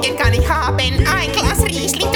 Blocken kann ich haben, ein Glas Riesling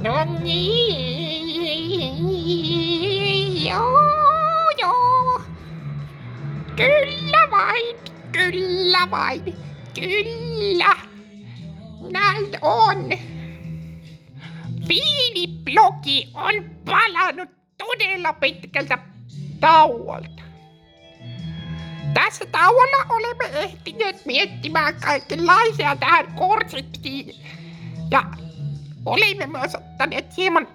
No niin, joo. Kyllä vain, kyllä vain, kyllä. Näin on. Viiniblogi on palannut todella pitkältä tauolta. Tässä tauolla olemme ehtineet miettimään kaikenlaisia tähän konseptiin. Ja olimme myös ottaneet hieman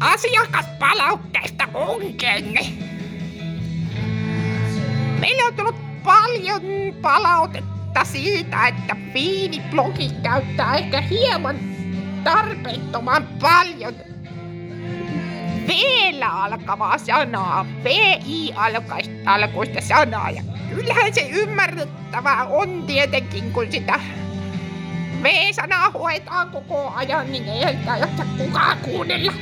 asiakaspalautteesta onkenne. Meillä on tullut paljon palautetta siitä, että viiniblogi käyttää ehkä hieman tarpeettoman paljon vielä alkavaa sanaa, VI-alkuista sanaa. Ja kyllähän se ymmärrettävää on tietenkin, kun sitä V-sanaa hoetaan koko ajan, niin ei sitä jaksa kukaan kuunnella.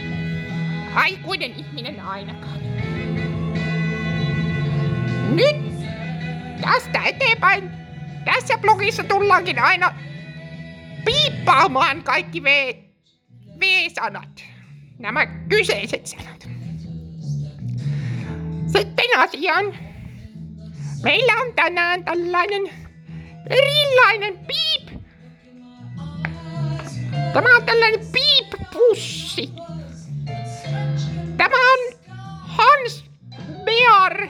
Aikuinen ihminen ainakaan. Nyt tästä eteenpäin tässä blogissa tullaankin aina piippaamaan kaikki V, V-sanat. Nämä kyseiset sanat. Sitten asiaan. Meillä on tänään tällainen erilainen piip Tämä on tällainen piippussi. Tämä on Hans Bear.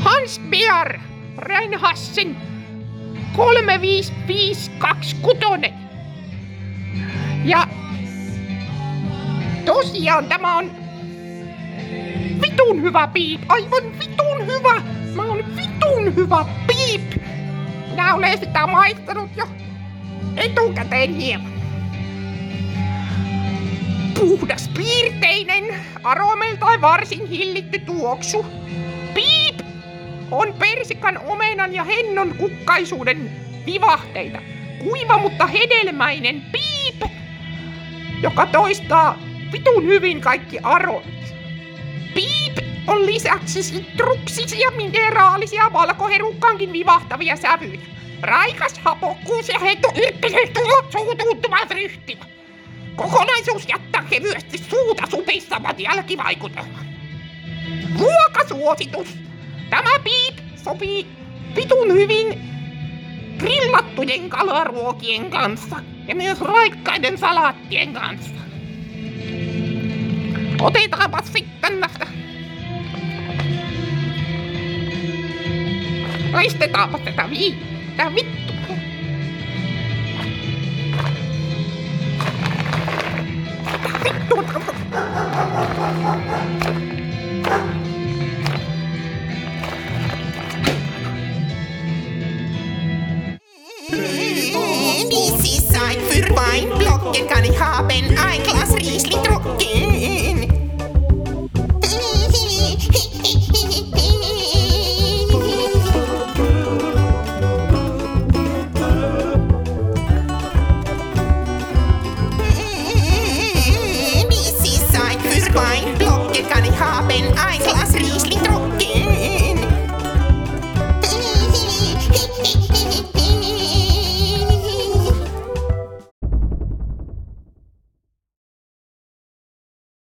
Hans Bear Reinhassen 35526. Ja tosiaan tämä on vitun hyvä piip. Aivan vitun hyvä. Mä oon vitun hyvä piip. Minä olen sitä maistanut jo etukäteen hieman. Puhdas piirteinen, aromeiltaan varsin hillitty tuoksu. Piip on persikan omenan ja hennon kukkaisuuden vivahteita. Kuiva mutta hedelmäinen piip, joka toistaa vitun hyvin kaikki aromit. Piip on lisäksi sitruksisia, mineraalisia, valkoherukkaankin vivahtavia sävyjä. Raikas hapokkuus ja heitto yrkkisesti suutuuttuvat ryhtimä. Kokonaisuus jättää kevyesti suuta supistavat jälkivaikutelman. Ruokasuositus. Tämä piip sopii vitun hyvin grillattujen kalaruokien kanssa ja myös raikkaiden salaattien kanssa. Otetaanpa sitten tästä. Maistetaanpa tätä ดาวิดมีสีสายฟื้นไว้บล็อกเกนการิคาเป็นไอ้ fine.